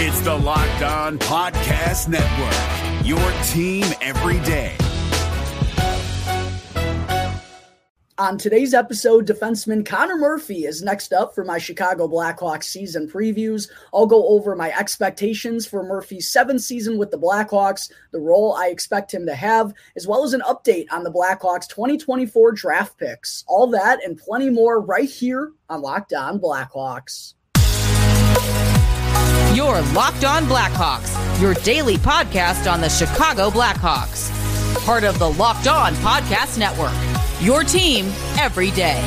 It's the Locked On Podcast Network, your team every day. On today's episode, defenseman Connor Murphy is next up for my Chicago Blackhawks season previews. I'll go over my expectations for Murphy's seventh season with the Blackhawks, the role I expect him to have, as well as an update on the Blackhawks 2024 draft picks. All that and plenty more right here on Locked On Blackhawks. Your Locked On Blackhawks, your daily podcast on the Chicago Blackhawks. Part of the Locked On Podcast Network. Your team every day.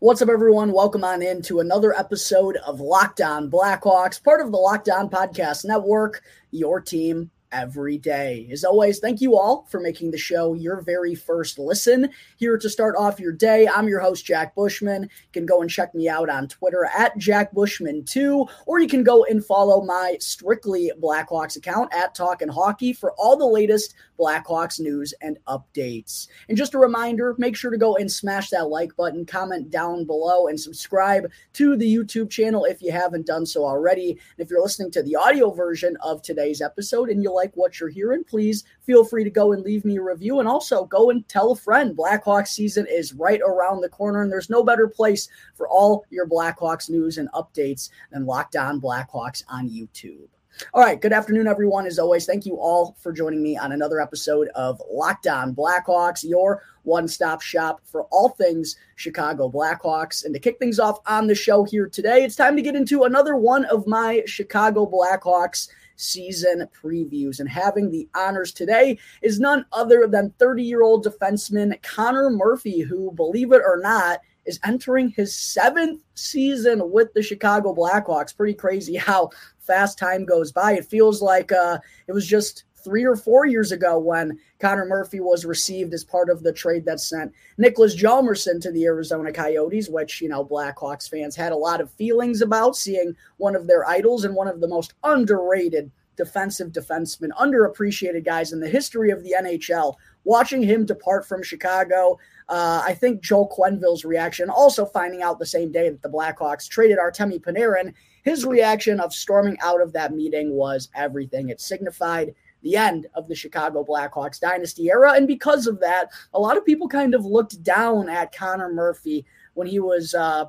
What's up, everyone? Welcome on in to another episode of Locked On Blackhawks, part of the Locked On Podcast Network, your team every day. As always, thank you all for making the show your very first listen. Here to start off your day, I'm your host, Jack Bushman. You can go and check me out on Twitter at Jack Bushman2, or you can go and follow my Strictly Blackhawks account at Talkin' Hockey for all the latest Blackhawks news and updates. And just a reminder make sure to go and smash that like button, comment down below, and subscribe to the YouTube channel if you haven't done so already. And if you're listening to the audio version of today's episode and you like what you're hearing, please feel free to go and leave me a review. And also go and tell a friend. Blackhawks season is right around the corner, and there's no better place for all your Blackhawks news and updates than Locked On Blackhawks on YouTube. All right. Good afternoon, everyone. As always, thank you all for joining me on another episode of Locked On Blackhawks, your one stop shop for all things Chicago Blackhawks. And to kick things off on the show here today, it's time to get into another one of my Chicago Blackhawks season previews. And having the honors today is none other than 30 year old defenseman Connor Murphy, who, believe it or not, is entering his seventh season with the Chicago Blackhawks. Pretty crazy how fast time goes by. It feels like uh, it was just three or four years ago when Connor Murphy was received as part of the trade that sent Niklas Hjalmarsson to the Arizona Coyotes, which, you know, Blackhawks fans had a lot of feelings about seeing one of their idols and one of the most underrated defensive defensemen, underappreciated guys in the history of the NHL. Watching him depart from Chicago, uh, I think Joel Quenneville's reaction, also finding out the same day that the Blackhawks traded Artemi Panarin, his reaction of storming out of that meeting was everything. It signified the end of the Chicago Blackhawks dynasty era. And because of that, a lot of people kind of looked down at Connor Murphy when he was uh,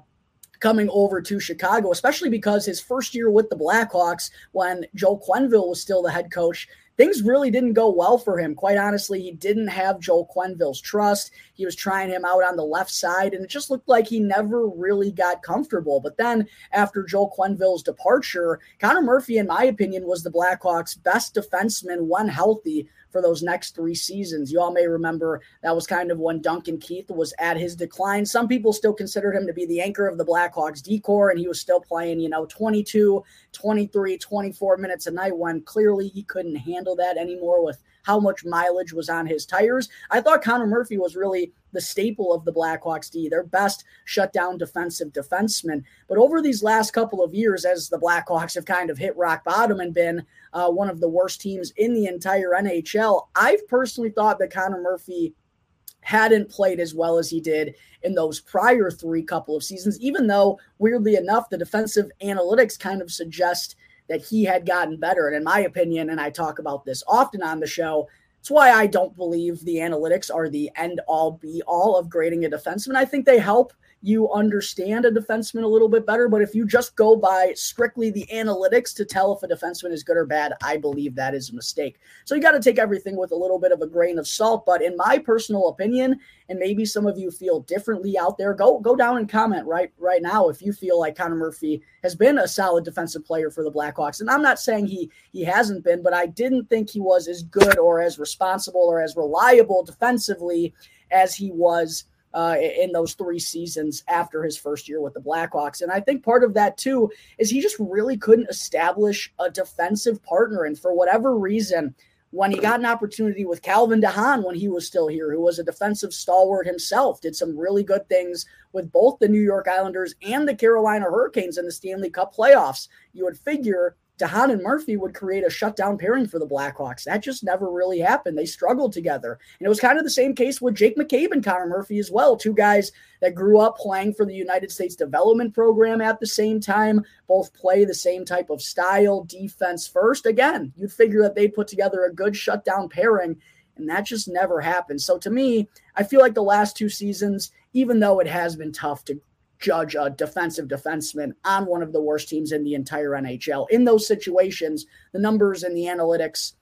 coming over to Chicago, especially because his first year with the Blackhawks, when Joe Quenneville was still the head coach, things really didn't go well for him. Quite honestly, he didn't have Joel Quenneville's trust. He was trying him out on the left side, and it just looked like he never really got comfortable. But then, after Joel Quenneville's departure, Connor Murphy, in my opinion, was the Blackhawks' best defenseman when healthy for those next three seasons. You all may remember that was kind of when Duncan Keith was at his decline. Some people still considered him to be the anchor of the Blackhawks D corps, and he was still playing, you know, 22, 23, 24 minutes a night when clearly he couldn't handle that anymore with how much mileage was on his tires. I thought Connor Murphy was really the staple of the Blackhawks D, their best shutdown defensive defenseman. But over these last couple of years, as the Blackhawks have kind of hit rock bottom and been uh, one of the worst teams in the entire NHL, I've personally thought that Connor Murphy hadn't played as well as he did in those prior three couple of seasons, even though, weirdly enough, the defensive analytics kind of suggest that he had gotten better. And in my opinion, and I talk about this often on the show, it's why I don't believe the analytics are the end all be all of grading a defenseman. I think they help you understand a defenseman a little bit better. But if you just go by strictly the analytics to tell if a defenseman is good or bad, I believe that is a mistake. So you got to take everything with a little bit of a grain of salt. But in my personal opinion, and maybe some of you feel differently out there, go go down and comment right right now if you feel like Connor Murphy has been a solid defensive player for the Blackhawks. And I'm not saying he he hasn't been, but I didn't think he was as good or as responsible or as reliable defensively as he was uh, in those three seasons after his first year with the Blackhawks. And I think part of that too is he just really couldn't establish a defensive partner. And for whatever reason, when he got an opportunity with Calvin de Haan when he was still here, who was a defensive stalwart himself, did some really good things with both the New York Islanders and the Carolina Hurricanes in the Stanley Cup playoffs. You would figure de Haan and Murphy would create a shutdown pairing for the Blackhawks. That just never really happened. They struggled together. And it was kind of the same case with Jake McCabe and Connor Murphy as well. Two guys that grew up playing for the United States Development Program at the same time, both play the same type of style, defense first. Again, you'd figure that they'd put together a good shutdown pairing. And that just never happened. So to me, I feel like the last two seasons, even though it has been tough to judge a defensive defenseman on one of the worst teams in the entire NHL. In those situations, the numbers and the analytics,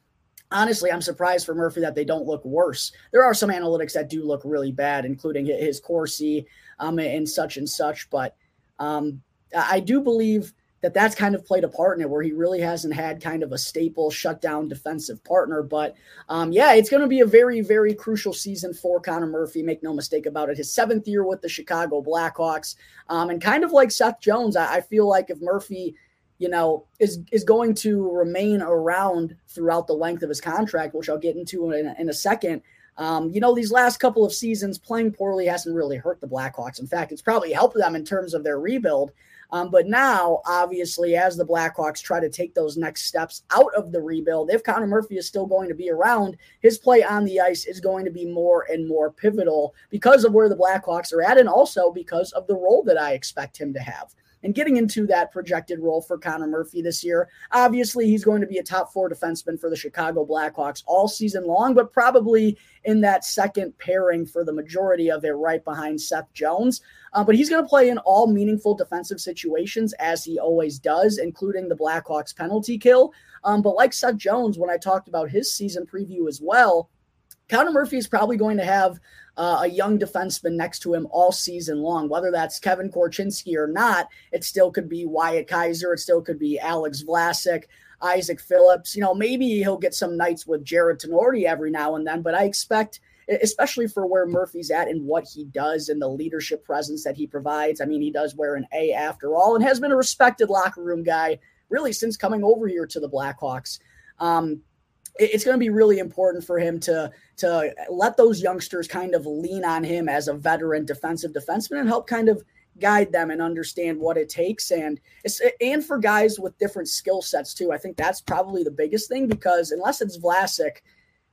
honestly, I'm surprised for Murphy that they don't look worse. There are some analytics that do look really bad, including his Corsi um, and such and such. But um, I do believe that that's kind of played a part in it where he really hasn't had kind of a staple shutdown defensive partner. But um, yeah, it's going to be a very, very crucial season for Connor Murphy. Make no mistake about it. His seventh year with the Chicago Blackhawks. Um, and kind of like Seth Jones, I, I feel like if Murphy you know, is is going to remain around throughout the length of his contract, which I'll get into in, in a second. Um, you know, these last couple of seasons playing poorly hasn't really hurt the Blackhawks. In fact, it's probably helped them in terms of their rebuild. Um, but now, obviously, as the Blackhawks try to take those next steps out of the rebuild, if Connor Murphy is still going to be around, his play on the ice is going to be more and more pivotal because of where the Blackhawks are at, and also because of the role that I expect him to have and getting into that projected role for Connor Murphy this year. Obviously, he's going to be a top four defenseman for the Chicago Blackhawks all season long, but probably in that second pairing for the majority of it, right behind Seth Jones. Uh, but he's going to play in all meaningful defensive situations as he always does, including the Blackhawks penalty kill. Um, but like Seth Jones, when I talked about his season preview as well, Connor Murphy is probably going to have uh, a young defenseman next to him all season long. Whether that's Kevin Korchinski or not, it still could be Wyatt Kaiser. It still could be Alex Vlasic, Isaak Phillips. You know, maybe he'll get some nights with Jarred Tinordi every now and then, but I expect especially for where Murphy's at and what he does and the leadership presence that he provides. I mean, he does wear an A after all and has been a respected locker room guy really since coming over here to the Blackhawks. Um, it's going to be really important for him to to let those youngsters kind of lean on him as a veteran defensive defenseman and help kind of guide them and understand what it takes and and for guys with different skill sets too. I think that's probably the biggest thing because unless it's Vlasic,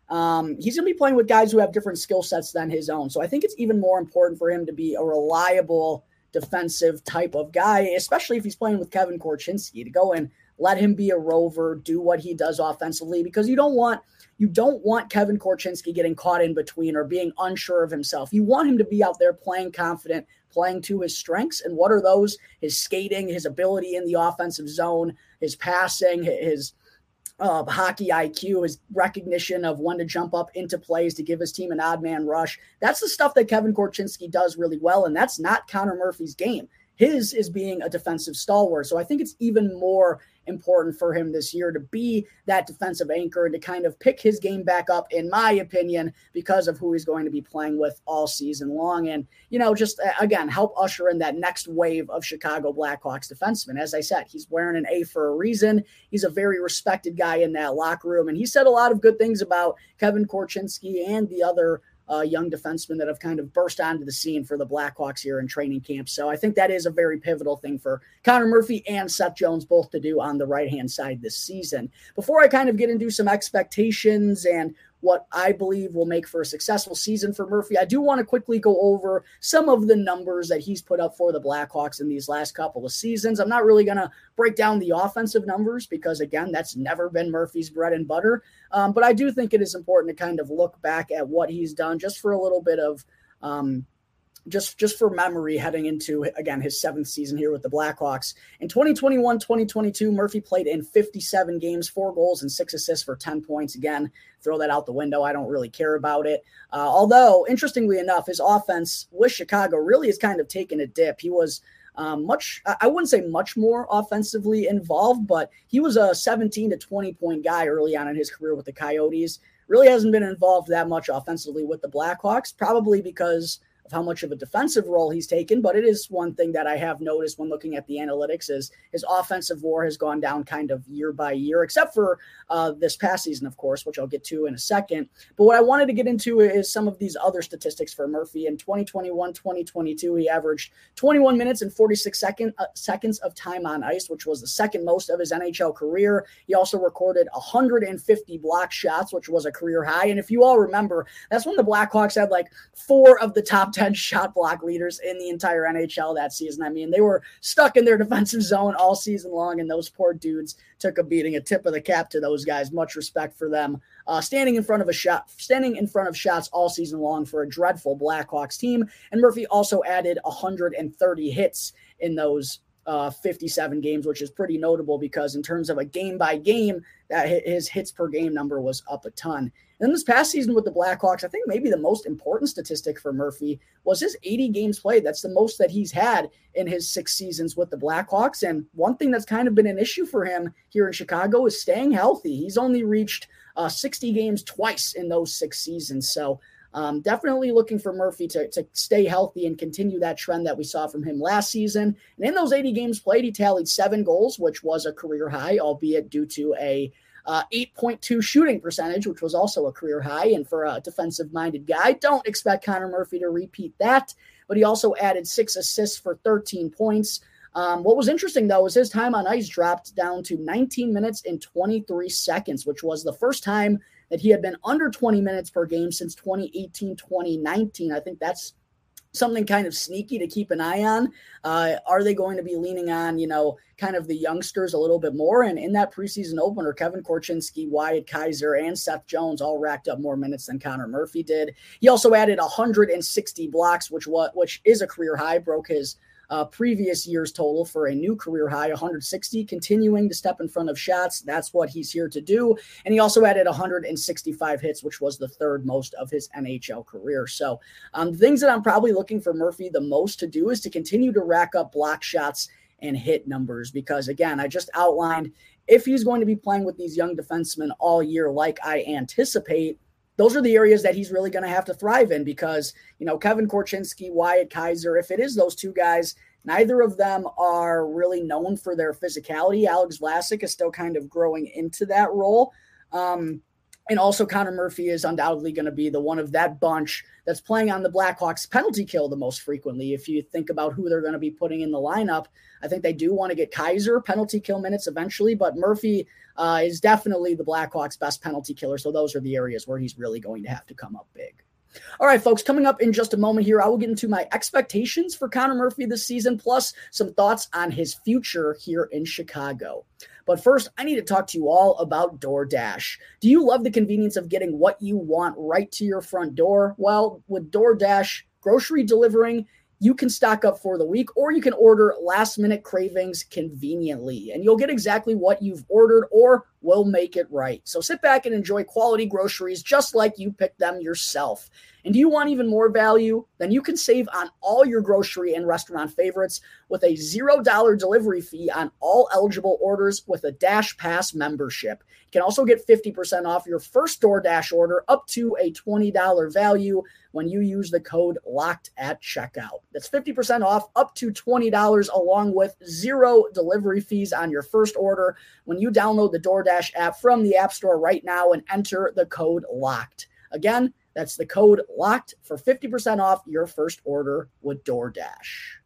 um, he's going to be playing with guys who have different skill sets than his own. So I think it's even more important for him to be a reliable defensive type of guy, especially if he's playing with Kevin Korchinski to go and let him be a rover, do what he does offensively, because you don't want you don't want Kevin Korchinski getting caught in between or being unsure of himself. You want him to be out there playing confident, playing to his strengths. And what are those? His skating, his ability in the offensive zone, his passing, his uh, hockey IQ, his recognition of when to jump up into plays to give his team an odd man rush. That's the stuff that Kevin Korchinski does really well. And that's not Connor Murphy's game. His is being a defensive stalwart. So I think it's even more important for him this year to be that defensive anchor and to kind of pick his game back up, in my opinion, because of who he's going to be playing with all season long. And, you know, just uh, again, help usher in that next wave of Chicago Blackhawks defensemen. As I said, he's wearing an A for a reason. He's a very respected guy in that locker room. And he said a lot of good things about Kevin Korchinski and the other uh, young defensemen that have kind of burst onto the scene for the Blackhawks here in training camp. So I think that is a very pivotal thing for Connor Murphy and Seth Jones both to do on the right hand side this season. Before I kind of get into some expectations and what I believe will make for a successful season for Murphy. I do want to quickly go over some of the numbers that he's put up for the Blackhawks in these last couple of seasons. I'm not really going to break down the offensive numbers because, again, that's never been Murphy's bread and butter. Um, but I do think it is important to kind of look back at what he's done just for a little bit of. Um, just just for memory heading into again his seventh season here with the Blackhawks. In 2021-2022, Murphy played in 57 games, four goals and six assists for 10 points. Again, throw that out the window. I don't really care about it. Uh, although, interestingly enough, his offense with Chicago really has kind of taken a dip. He was um, much, I wouldn't say much more offensively involved, but he was a 17 to 20 point guy early on in his career with the Coyotes. Really hasn't been involved that much offensively with the Blackhawks, probably because of how much of a defensive role he's taken, but it is one thing that I have noticed when looking at the analytics is his offensive war has gone down kind of year by year, except for uh, this past season, of course, which I'll get to in a second. But what I wanted to get into is some of these other statistics for Murphy. In 2021 2022, he averaged 21 minutes and 46 second, uh, seconds of time on ice, which was the second most of his NHL career. He also recorded 150 block shots, which was a career high. And if you all remember, that's when the Blackhawks had like four of the top 10 shot block leaders in the entire NHL that season. I mean, they were stuck in their defensive zone all season long, and those poor dudes took a beating. A tip of the cap to those guys. Much respect for them. Uh, standing in front of a shot, standing in front of shots all season long for a dreadful Blackhawks team. And Murphy also added 130 hits in those uh, 57 games, which is pretty notable because in terms of a game by game, that his hits per game number was up a ton. And this past season with the Blackhawks, I think maybe the most important statistic for Murphy was his 80 games played. That's the most that he's had in his six seasons with the Blackhawks. And one thing that's kind of been an issue for him here in Chicago is staying healthy. He's only reached uh, 60 games twice in those six seasons. So um, definitely looking for Murphy to, to stay healthy and continue that trend that we saw from him last season. And in those 80 games played, he tallied seven goals, which was a career high, albeit due to a uh, 8.2 shooting percentage, which was also a career high. And for a defensive minded guy, don't expect Connor Murphy to repeat that. But he also added six assists for 13 points. Um, what was interesting, though, was his time on ice dropped down to 19 minutes and 23 seconds, which was the first time that he had been under 20 minutes per game since 2018 2019. I think that's something kind of sneaky to keep an eye on. Uh, are they going to be leaning on, you know, kind of the youngsters a little bit more? And in that preseason opener, Kevin Korchinski, Wyatt Kaiser, and Seth Jones all racked up more minutes than Connor Murphy did. He also added 160 blocks, which what which is a career high, broke his uh, previous year's total for a new career high 160, continuing to step in front of shots. That's what he's here to do. And he also added 165 hits, which was the third most of his NHL career. So, um, things that I'm probably looking for Murphy the most to do is to continue to rack up block shots and hit numbers because, again, I just outlined if he's going to be playing with these young defensemen all year, like I anticipate those are the areas that he's really going to have to thrive in because, you know, Kevin Korchinski, Wyatt Kaiser, if it is those two guys, neither of them are really known for their physicality. Alex Vlasic is still kind of growing into that role. Um, and also, Connor Murphy is undoubtedly going to be the one of that bunch that's playing on the Blackhawks penalty kill the most frequently. If you think about who they're going to be putting in the lineup, I think they do want to get Kaiser penalty kill minutes eventually, but Murphy uh, is definitely the Blackhawks' best penalty killer. So those are the areas where he's really going to have to come up big. All right, folks, coming up in just a moment here, I will get into my expectations for Connor Murphy this season, plus some thoughts on his future here in Chicago. But first, I need to talk to you all about DoorDash. Do you love the convenience of getting what you want right to your front door? Well, with DoorDash, grocery delivering, you can stock up for the week or you can order last minute cravings conveniently and you'll get exactly what you've ordered or we'll make it right. So sit back and enjoy quality groceries just like you picked them yourself. And do you want even more value? Then you can save on all your grocery and restaurant favorites with a $0 delivery fee on all eligible orders with a Dash Pass membership. Can also get 50% off your first DoorDash order up to a $20 value when you use the code LOCKED at checkout. That's 50% off up to $20 along with zero delivery fees on your first order when you download the DoorDash app from the App Store right now and enter the code LOCKED. Again, that's the code LOCKED for 50% off your first order with DoorDash.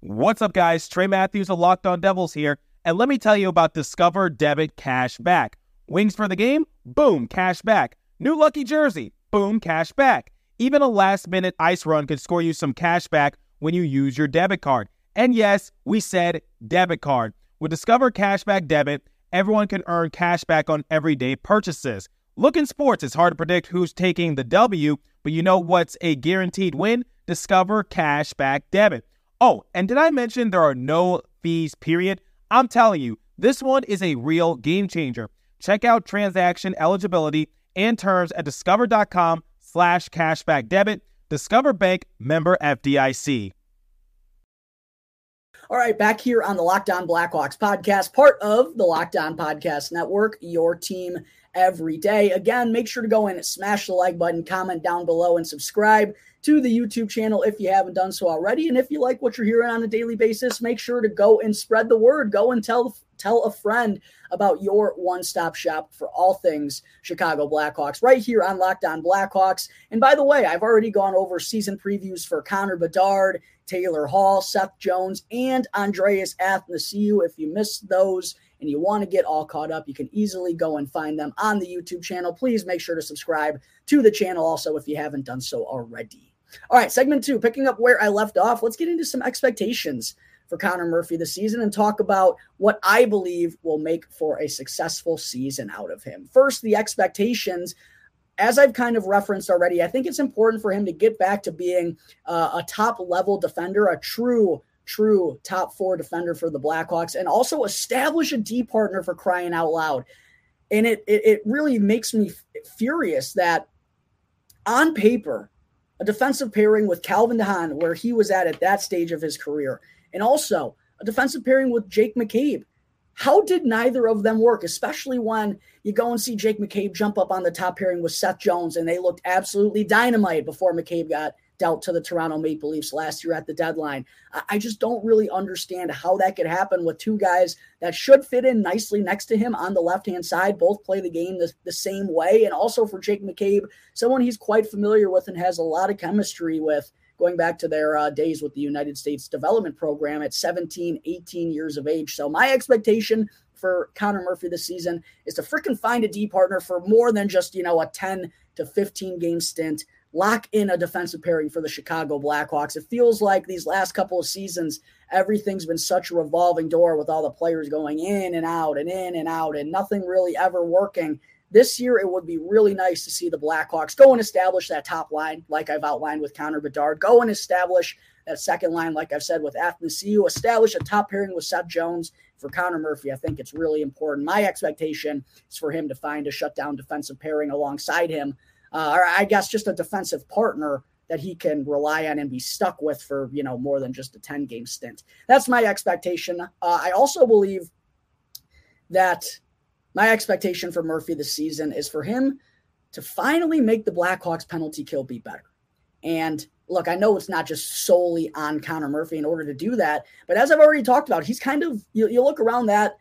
What's up, guys? Trey Matthews of Locked On Devils here, and let me tell you about Discover Debit Cash Back. Wings for the game? Boom, cash back. New lucky jersey? Boom, cash back. Even a last minute ice run could score you some cash back when you use your debit card. And yes, we said debit card. With Discover Cashback Debit, everyone can earn cash back on everyday purchases. Look in sports, it's hard to predict who's taking the W, but you know what's a guaranteed win? Discover Cashback Debit. Oh, and did I mention there are no fees, period? I'm telling you, this one is a real game changer. Check out transaction eligibility and terms at discover.com slash cashback debit. Discover Bank member FDIC. All right, back here on the Locked On Blackhawks podcast, part of the Locked On Podcast Network, your team every day. Again, make sure to go in and smash the like button, comment down below, and subscribe to the YouTube channel if you haven't done so already. And if you like what you're hearing on a daily basis, make sure to go and spread the word. Go and tell tell a friend about your one-stop shop for all things Chicago Blackhawks right here on Locked On Blackhawks. And by the way, I've already gone over season previews for Connor Bedard, Taylor Hall, Seth Jones, and Andreas Athanasiou. If you missed those, and you want to get all caught up, you can easily go and find them on the YouTube channel. Please make sure to subscribe to the channel also if you haven't done so already. All right, segment two, picking up where I left off, let's get into some expectations for Connor Murphy this season and talk about what I believe will make for a successful season out of him. First, the expectations. As I've kind of referenced already, I think it's important for him to get back to being uh, a top level defender, a true true top four defender for the Blackhawks and also establish a D partner for crying out loud. And it, it, it really makes me f- furious that on paper, a defensive pairing with Calvin de Haan, where he was at at that stage of his career, and also a defensive pairing with Jake McCabe. How did neither of them work, especially when you go and see Jake McCabe jump up on the top pairing with Seth Jones and they looked absolutely dynamite before McCabe got dealt to the Toronto Maple Leafs last year at the deadline. I just don't really understand how that could happen with two guys that should fit in nicely next to him on the left hand side, both play the game the, the same way. And also for Jake McCabe, someone he's quite familiar with and has a lot of chemistry with going back to their uh, days with the United States Development Program at 17, 18 years of age. So my expectation for Connor Murphy this season is to freaking find a D partner for more than just, you know, a 10 to 15 game stint lock in a defensive pairing for the Chicago Blackhawks. It feels like these last couple of seasons, everything's been such a revolving door with all the players going in and out and in and out and nothing really ever working. This year, it would be really nice to see the Blackhawks go and establish that top line, like I've outlined with Connor Bedard. Go and establish that second line, like I've said with Athanasiou. Establish a top pairing with Seth Jones. For Connor Murphy, I think it's really important. My expectation is for him to find a shutdown defensive pairing alongside him uh, or I guess just a defensive partner that he can rely on and be stuck with for you know more than just a 10 game stint. That's my expectation. Uh, I also believe that my expectation for Murphy this season is for him to finally make the Blackhawks penalty kill be better. And look, I know it's not just solely on Connor Murphy in order to do that, but as I've already talked about, he's kind of you, you look around that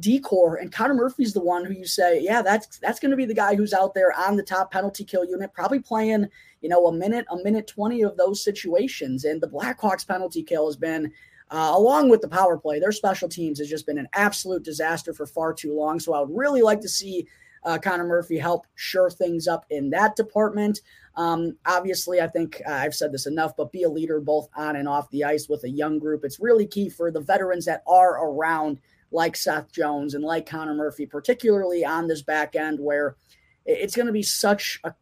D corps and Connor Murphy's the one who you say, yeah, that's that's going to be the guy who's out there on the top penalty kill unit, probably playing, you know, a minute, a minute 20 of those situations. And the Blackhawks penalty kill has been uh, along with the power play, their special teams has just been an absolute disaster for far too long. So I would really like to see uh, Connor Murphy help shore things up in that department. Um, obviously, I think uh, I've said this enough, but be a leader both on and off the ice with a young group. It's really key for the veterans that are around like Seth Jones and like Connor Murphy, particularly on this back end where it's going to be such a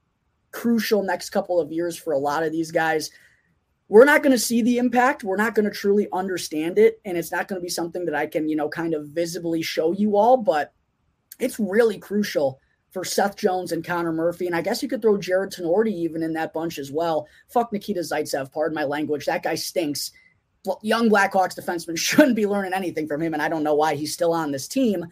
crucial next couple of years for a lot of these guys. We're not going to see the impact. We're not going to truly understand it. And it's not going to be something that I can, you know, kind of visibly show you all, but it's really crucial for Seth Jones and Connor Murphy. And I guess you could throw Jarred Tinordi even in that bunch as well. Fuck Nikita Zaitsev, pardon my language. That guy stinks young Blackhawks defenseman shouldn't be learning anything from him, and I don't know why he's still on this team.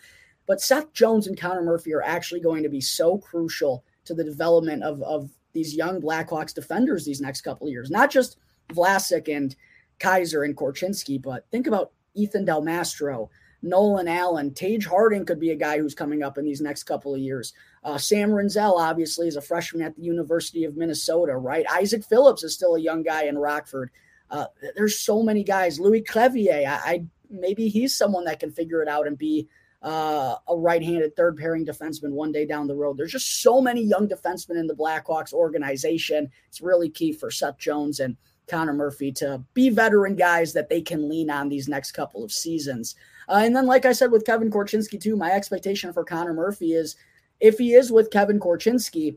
But Seth Jones and Connor Murphy are actually going to be so crucial to the development of, of these young Blackhawks defenders these next couple of years. Not just Vlasic and Kaiser and Korchinski, but think about Ethan Del Mastro, Nolan Allan, Taige Harding could be a guy who's coming up in these next couple of years. Uh, Sam Rinzel, obviously, is a freshman at the University of Minnesota, right? Isaak Phillips is still a young guy in Rockford. Uh, there's so many guys. Louis Crevier, I, I, maybe he's someone that can figure it out and be uh, a right-handed third pairing defenseman one day down the road. There's just so many young defensemen in the Blackhawks organization. It's really key for Seth Jones and Connor Murphy to be veteran guys that they can lean on these next couple of seasons. Uh, and then, like I said with Kevin Korchinski too, my expectation for Connor Murphy is if he is with Kevin Korchinski,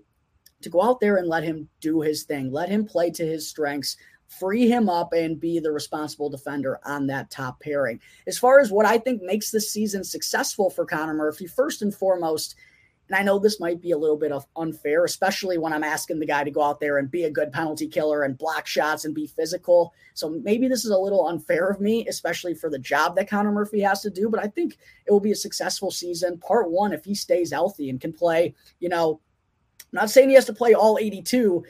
to go out there and let him do his thing, let him play to his strengths, free him up and be the responsible defender on that top pairing. As far as what I think makes this season successful for Connor Murphy, first and foremost, And I know this might be a little bit of unfair, especially when I'm asking the guy to go out there and be a good penalty killer and block shots and be physical. So maybe this is a little unfair of me, especially for the job that Connor Murphy has to do. But I think it will be a successful season. Part one, if he stays healthy and can play, you know, I'm not saying he has to play all 82,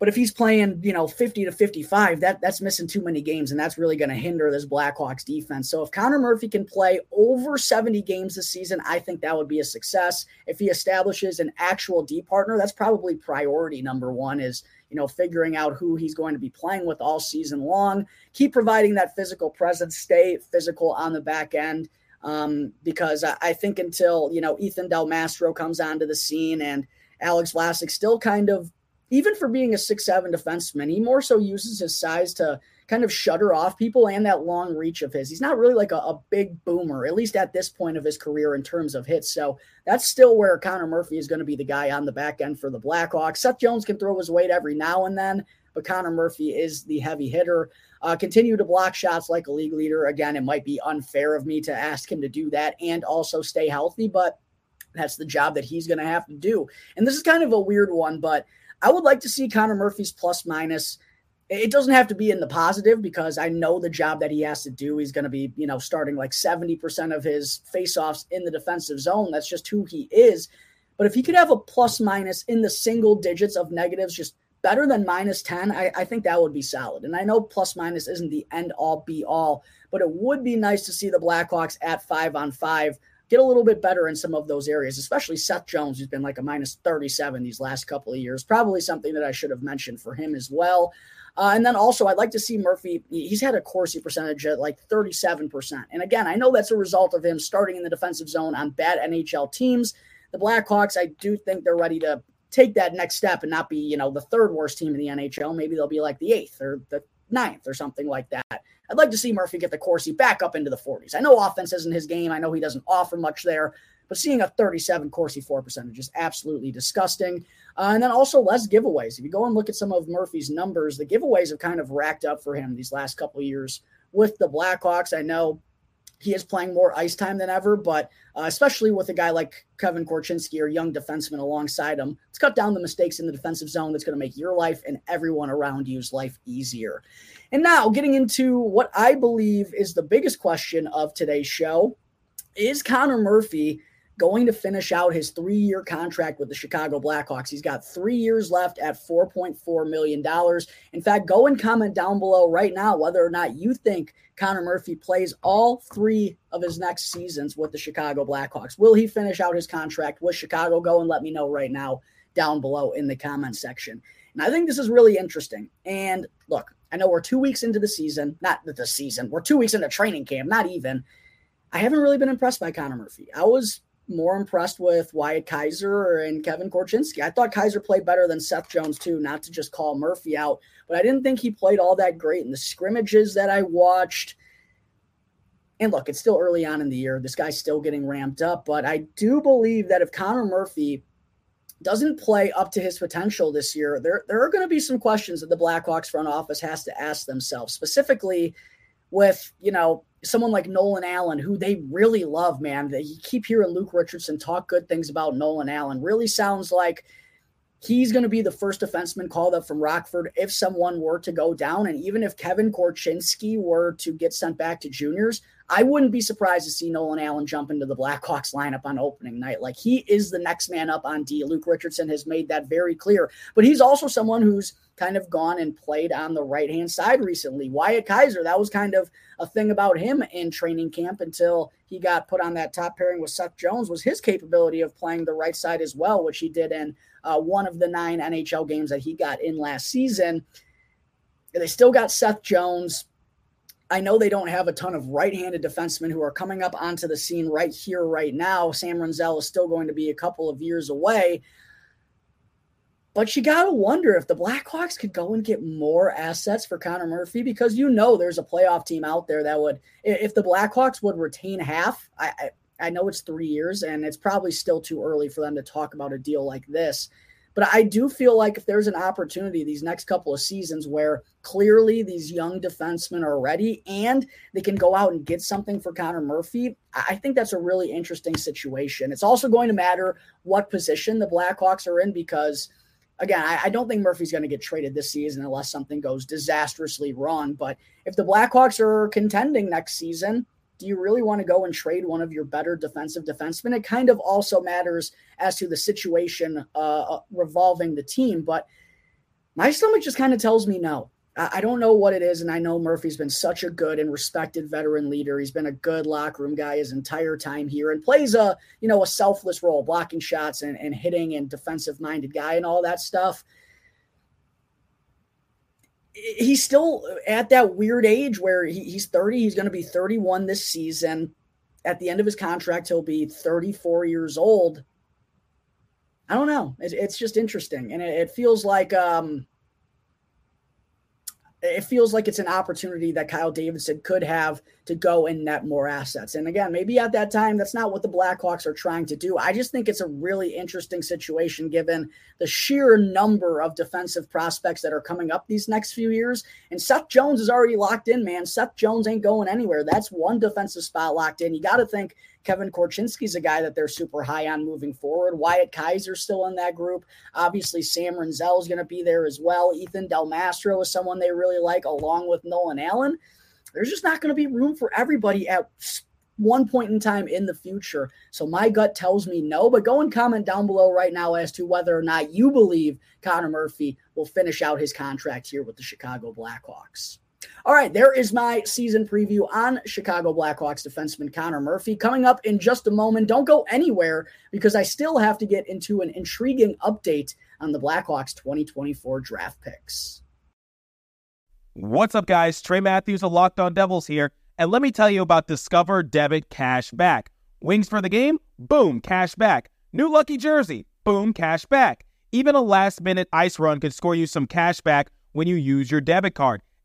but if he's playing, you know, 50 to 55, that that's missing too many games, and that's really going to hinder this Blackhawks defense. So if Connor Murphy can play over 70 games this season, I think that would be a success. If he establishes an actual D partner, that's probably priority number one is, you know, figuring out who he's going to be playing with all season long. Keep providing that physical presence, stay physical on the back end. Um, because I, I think until, you know, Ethan Del Mastro comes onto the scene and Alex Vlasic still kind of even for being a six seven defenseman, he more so uses his size to kind of shutter off people and that long reach of his. He's not really like a, a, big boomer, at least at this point of his career in terms of hits. So that's still where Connor Murphy is going to be the guy on the back end for the Blackhawks. Seth Jones can throw his weight every now and then, but Connor Murphy is the heavy hitter. Uh, continue to block shots like a league leader. Again, it might be unfair of me to ask him to do that and also stay healthy, but that's the job that he's going to have to do. And this is kind of a weird one, but I would like to see Connor Murphy's plus minus. It doesn't have to be in the positive because I know the job that he has to do. He's going to be, you know, starting like 70% of his faceoffs in the defensive zone. That's just who he is. But if he could have a plus minus in the single digits of negatives, just better than minus 10, I, I, think that would be solid. And I know plus minus isn't the end all be all, but it would be nice to see the Blackhawks at five on five get a little bit better in some of those areas, especially Seth Jones, who's been like a minus 37 these last couple of years. Probably something that I should have mentioned for him as well. Uh, and then also, I'd like to see Murphy. He's had a Corsi percentage at like 37%. And again, I know that's a result of him starting in the defensive zone on bad NHL teams. The Blackhawks, I do think they're ready to take that next step and not be, you know, the third worst team in the NHL. Maybe they'll be like the eighth or the ninth or something like that. I'd like to see Murphy get the Corsi back up into the 40s. I know offense isn't his game. I know he doesn't offer much there, but seeing a 37 Corsi for percentage is absolutely disgusting. Uh, and then also less giveaways. If you go and look at some of Murphy's numbers, the giveaways have kind of racked up for him these last couple years with the Blackhawks. I know he is playing more ice time than ever, but uh, especially with a guy like Kevin Korchinski or young defenseman alongside him, let's cut down the mistakes in the defensive zone. That's going to make your life and everyone around you's life easier. And now, getting into what I believe is the biggest question of today's show is Connor Murphy going to finish out his three year contract with the Chicago Blackhawks. He's got three years left at $4.4 million. In fact, go and comment down below right now whether or not you think Connor Murphy plays all three of his next seasons with the Chicago Blackhawks. Will he finish out his contract with Chicago? Go and let me know right now down below in the comment section. And I think this is really interesting. And look, I know we're two weeks into the season, not the season, we're two weeks into training camp, not even. I haven't really been impressed by Connor Murphy. I was more impressed with Wyatt Kaiser and Kevin Korchinski. I thought Kaiser played better than Seth Jones, too, not to just call Murphy out, but I didn't think he played all that great in the scrimmages that I watched. And look, it's still early on in the year. This guy's still getting ramped up, but I do believe that if Connor Murphy doesn't play up to his potential this year, there, there are going to be some questions that the Blackhawks front office has to ask themselves, specifically with, you know, someone like Nolan Allan, who they really love, man. They keep hearing Luke Richardson talk good things about Nolan Allan. Really sounds like he's going to be the first defenseman called up from Rockford if someone were to go down. And even if Kevin Korchinski were to get sent back to juniors, I wouldn't be surprised to see Nolan Allan jump into the Blackhawks lineup on opening night. Like he is the next man up on D. Luke Richardson has made that very clear. But he's also someone who's kind of gone and played on the right hand side recently. Wyatt Kaiser, that was kind of a thing about him in training camp until he got put on that top pairing with Seth Jones was his capability of playing the right side as well, which he did in uh, one of the nine NHL games that he got in last season. They still got Seth Jones I know they don't have a ton of right-handed defensemen who are coming up onto the scene right here, right now. Sam Rinzel is still going to be a couple of years away. But you got to wonder if the Blackhawks could go and get more assets for Connor Murphy because you know there's a playoff team out there that would, if the Blackhawks would retain half, I, I, I know it's three years and it's probably still too early for them to talk about a deal like this. But I do feel like if there's an opportunity these next couple of seasons where clearly these young defensemen are ready and they can go out and get something for Connor Murphy, I think that's a really interesting situation. It's also going to matter what position the Blackhawks are in because – again, I, I, don't think Murphy's going to get traded this season unless something goes disastrously wrong. But if the Blackhawks are contending next season, do you really want to go and trade one of your better defensive defensemen? It kind of also matters as to the situation uh, uh revolving the team. But my stomach just kind of tells me no. I don't know what it is, and I know Murphy's been such a good and respected veteran leader. He's been a good locker room guy his entire time here, and plays a you know a selfless role, blocking shots and, and hitting and defensive minded guy and all that stuff. He's still at that weird age where he, he's 30. He's going to be 31 this season. At the end of his contract, he'll be 34 years old. I don't know. It, it's just interesting, and it, it feels like. um it feels like it's an opportunity that Kyle Davidson could have to go and net more assets. And again, maybe at that time, that's not what the Blackhawks are trying to do. I just think it's a really interesting situation given the sheer number of defensive prospects that are coming up these next few years. And Seth Jones is already locked in, man. Seth Jones ain't going anywhere. That's one defensive spot locked in. You got to think Kevin Korchinski's a guy that they're super high on moving forward. Wyatt Kaiser's still in that group. Obviously, Sam Rinzel is going to be there as well. Ethan Del Mastro is someone they really like, along with Nolan Allan. There's just not going to be room for everybody at one point in time in the future. So my gut tells me no, but go and comment down below right now as to whether or not you believe Connor Murphy will finish out his contract here with the Chicago Blackhawks. All right, there is my season preview on Chicago Blackhawks defenseman Connor Murphy. Coming up in just a moment. Don't go anywhere because I still have to get into an intriguing update on the Blackhawks 2024 draft picks. What's up, guys? Trey Matthews of Locked On Devils here, and let me tell you about Discover Debit Cash Back. Wings for the game? Boom, cash back. New lucky jersey? Boom, cash back. Even a last minute ice run could score you some cash back when you use your debit card.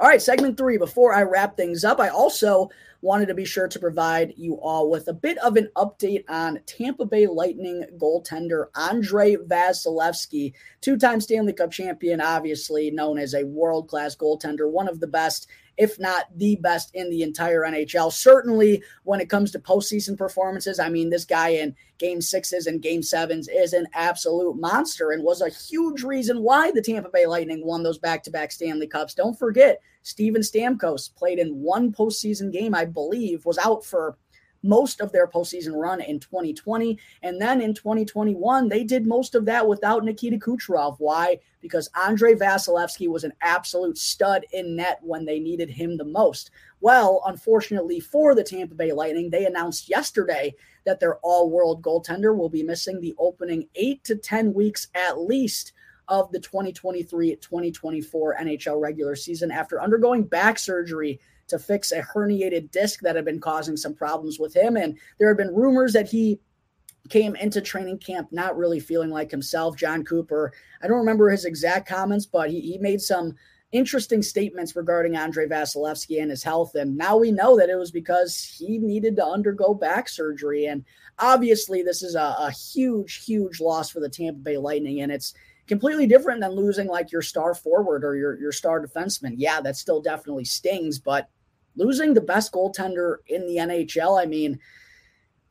All right, segment three. Before I wrap things up, I also wanted to be sure to provide you all with a bit of an update on Tampa Bay Lightning goaltender Andrei Vasilevskiy, two time Stanley Cup champion, obviously known as a world class goaltender, one of the best if not the best in the entire NHL. Certainly, when it comes to postseason performances, I mean, this guy in game sixes and game sevens is an absolute monster and was a huge reason why the Tampa Bay Lightning won those back to back Stanley Cups. Don't forget, Steven Stamkos played in one postseason game, I believe, was out for most of their postseason run in 2020. And then in 2021, they did most of that without Nikita Kucherov. Why? Because Andrei Vasilevskiy was an absolute stud in net when they needed him the most. Well, unfortunately for the Tampa Bay Lightning, they announced yesterday that their all world goaltender will be missing the opening eight to 10 weeks at least of the 2023 2024 NHL regular season after undergoing back surgery to fix a herniated disc that had been causing some problems with him. And there have been rumors that he came into training camp not really feeling like himself. Jon Cooper, I don't remember his exact comments, but he, he made some interesting statements regarding Andrei Vasilevskiy and his health. And now we know that it was because he needed to undergo back surgery. And obviously, this is a, a huge, huge loss for the Tampa Bay Lightning. And it's completely different than losing like your star forward or your, your star defenseman. Yeah, that still definitely stings, but losing the best goaltender in the NHL, I mean,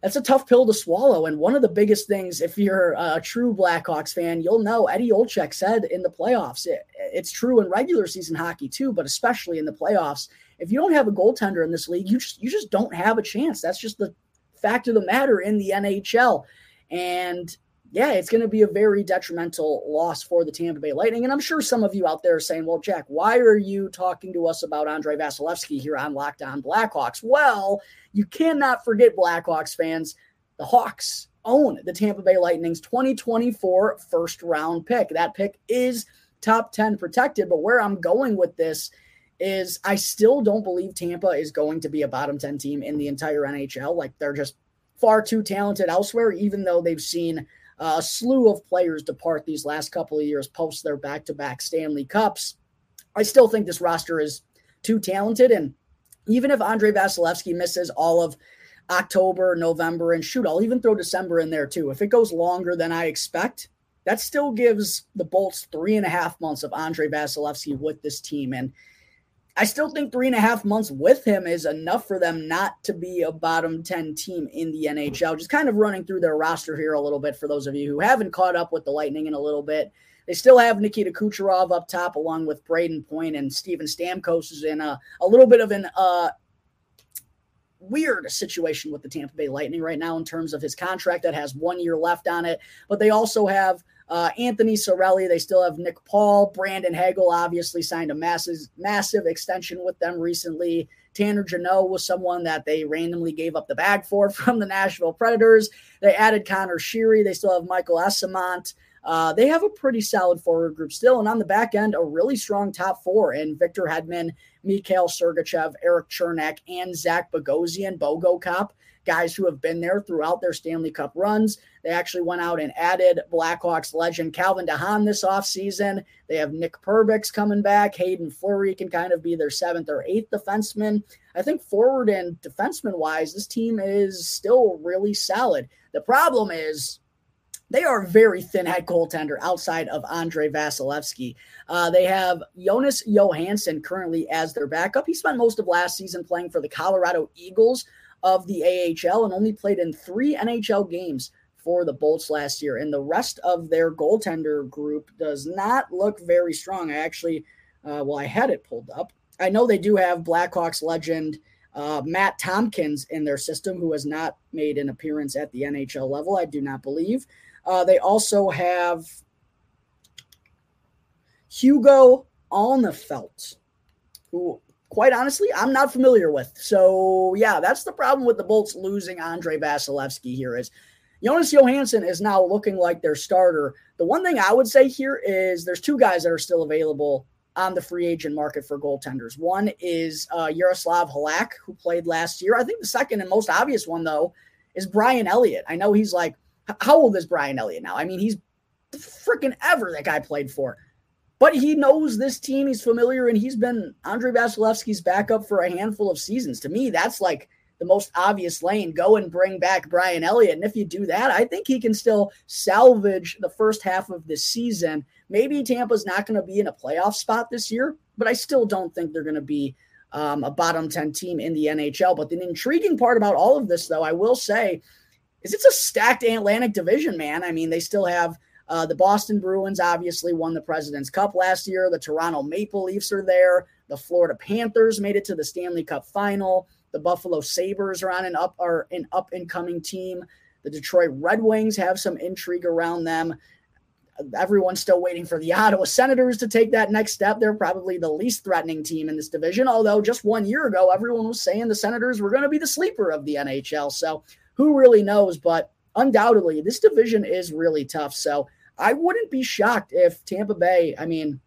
that's a tough pill to swallow. And one of the biggest things, if you're a true Blackhawks fan, you'll know Eddie Olczyk said in the playoffs. It, it's true in regular season hockey too, but especially in the playoffs. If you don't have a goaltender in this league, you just you just don't have a chance. That's just the fact of the matter in the NHL. And yeah, it's going to be a very detrimental loss for the Tampa Bay Lightning. And I'm sure some of you out there are saying, well, Jack, why are you talking to us about Andrei Vasilevskiy here on Locked On Blackhawks? Well, you cannot forget, Blackhawks fans, the Hawks own the Tampa Bay Lightning's 2024 first round pick. That pick is top 10 protected, but where I'm going with this is I still don't believe Tampa is going to be a bottom 10 team in the entire NHL. Like they're just far too talented elsewhere, even though they've seen Uh, a slew of players depart these last couple of years post their back to back Stanley Cups. I still think this roster is too talented. And even if Andrei Vasilevskiy misses all of October, November, and shoot, I'll even throw December in there too. If it goes longer than I expect, that still gives the Bolts three and a half months of Andrei Vasilevskiy with this team. And I still think three and a half months with him is enough for them not to be a bottom 10 team in the NHL. Just kind of running through their roster here a little bit for those of you who haven't caught up with the Lightning in a little bit. They still have Nikita Kucherov up top, along with Brayden Point and Steven Stamkos is in a, a little bit of an uh, weird situation with the Tampa Bay Lightning right now in terms of his contract that has one year left on it. But they also have uh, Anthony Cirelli, they still have Nick Paul. Brandon Hagel obviously signed a massive, massive extension with them recently. Tanner Jeannot was someone that they randomly gave up the bag for from the Nashville Predators. They added Conor Sheary. They still have Michael Eyssimont. Uh, they have a pretty solid forward group still. And on the back end, a really strong top four in Victor Hedman, Mikhail Sergachev, Erik Cernak, and Zach Bogosian, Bogo Cop guys who have been there throughout their Stanley Cup runs. They actually went out and added Blackhawks legend Calvin de Haan this offseason. They have Nick Perbix coming back. Haydn Fleury can kind of be their seventh or eighth defenseman. I think forward and defenseman wise, this team is still really solid. The problem is they are very thin at goaltender outside of Andrei Vasilevskiy. Uh, they have Jonas Johansson currently as their backup. He spent most of last season playing for the Colorado Eagles, of the AHL and only played in three NHL games for the Bolts last year. And the rest of their goaltender group does not look very strong. I actually, uh, well, I had it pulled up. I know they do have Blackhawks legend uh, Matt Tomkins in their system, who has not made an appearance at the NHL level, I do not believe. Uh, they also have Hugo Alnefelt, who quite honestly, I'm not familiar with. So yeah, that's the problem with the Bolts losing Andrei Vasilevskiy here is Jonas Johansson is now looking like their starter. The one thing I would say here is there's two guys that are still available on the free agent market for goaltenders. One is uh, Jaroslav Halak, who played last year. I think the second and most obvious one, though, is Brian Elliott. I know he's like, how old is Brian Elliott now? I mean, he's freaking ever that guy played for. But he knows this team. He's familiar, and he's been Andrei Vasilevskiy's backup for a handful of seasons. To me, that's like the most obvious lane. Go and bring back Brian Elliott. And if you do that, I think he can still salvage the first half of the season. Maybe Tampa's not going to be in a playoff spot this year, but I still don't think they're going to be um, a bottom 10 team in the NHL. But the intriguing part about all of this, though, I will say, is it's a stacked Atlantic division, man. I mean, they still have uh, the Boston Bruins obviously won the President's Cup last year. The Toronto Maple Leafs are there. The Florida Panthers made it to the Stanley Cup final. The Buffalo Sabres are on an up are an up and coming team. The Detroit Red Wings have some intrigue around them. Everyone's still waiting for the Ottawa Senators to take that next step. They're probably the least threatening team in this division, although just one year ago, everyone was saying the Senators were going to be the sleeper of the NHL. So who really knows? But undoubtedly, this division is really tough. So I wouldn't be shocked if Tampa Bay, I mean,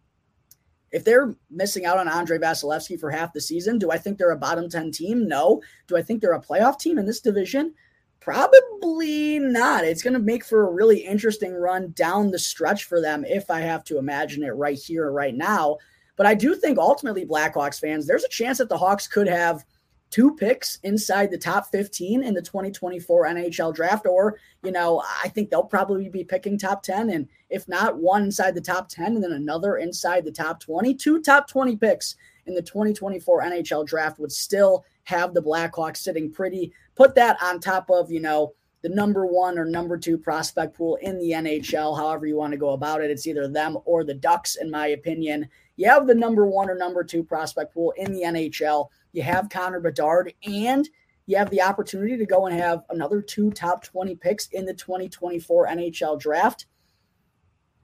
if they're missing out on Andrei Vasilevskiy for half the season, do I think they're a bottom 10 team? No. Do I think they're a playoff team in this division? Probably not. It's going to make for a really interesting run down the stretch for them if I have to imagine it right here, right now. But I do think ultimately, Blackhawks fans, there's a chance that the Hawks could have two picks inside the top 15 in the 2024 NHL draft. Or, you know, I think they'll probably be picking top 10. And if not, one inside the top 10 and then another inside the top 20. Two top 20 picks in the 2024 NHL draft would still have the Blackhawks sitting pretty. Put that on top of, you know, the number one or number two prospect pool in the NHL, however you want to go about it. It's either them or the Ducks, in my opinion. You have the number one or number two prospect pool in the NHL you have Connor Bedard, and you have the opportunity to go and have another two top 20 picks in the 2024 NHL draft.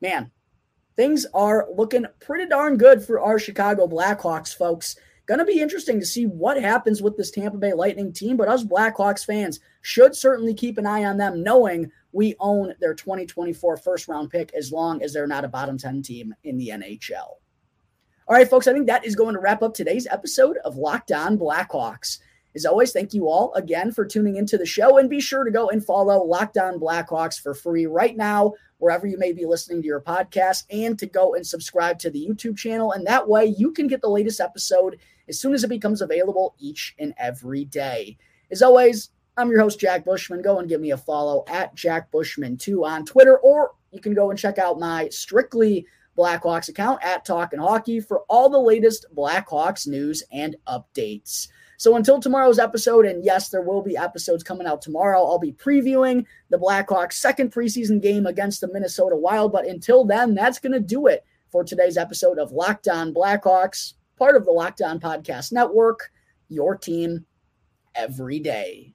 Man, things are looking pretty darn good for our Chicago Blackhawks, folks. Going to be interesting to see what happens with this Tampa Bay Lightning team, but us Blackhawks fans should certainly keep an eye on them, knowing we own their 2024 first round pick as long as they're not a bottom 10 team in the NHL. All right, folks, I think that is going to wrap up today's episode of Locked On Blackhawks. As always, thank you all again for tuning into the show and be sure to go and follow Locked On Blackhawks for free right now wherever you may be listening to your podcast, and to go and subscribe to the YouTube channel. And that way you can get the latest episode as soon as it becomes available each and every day. As always, I'm your host, Jack Bushman. Go and give me a follow at Jack Bushman2 on Twitter, or you can go and check out my strictly Blackhawks account at Talking Hockey for all the latest Blackhawks news and updates. So until tomorrow's episode, and yes, there will be episodes coming out tomorrow, I'll be previewing the Blackhawks' second preseason game against the Minnesota Wild. But until then, that's going to do it for today's episode of Locked On Blackhawks, part of the Locked On Podcast Network, your team every day.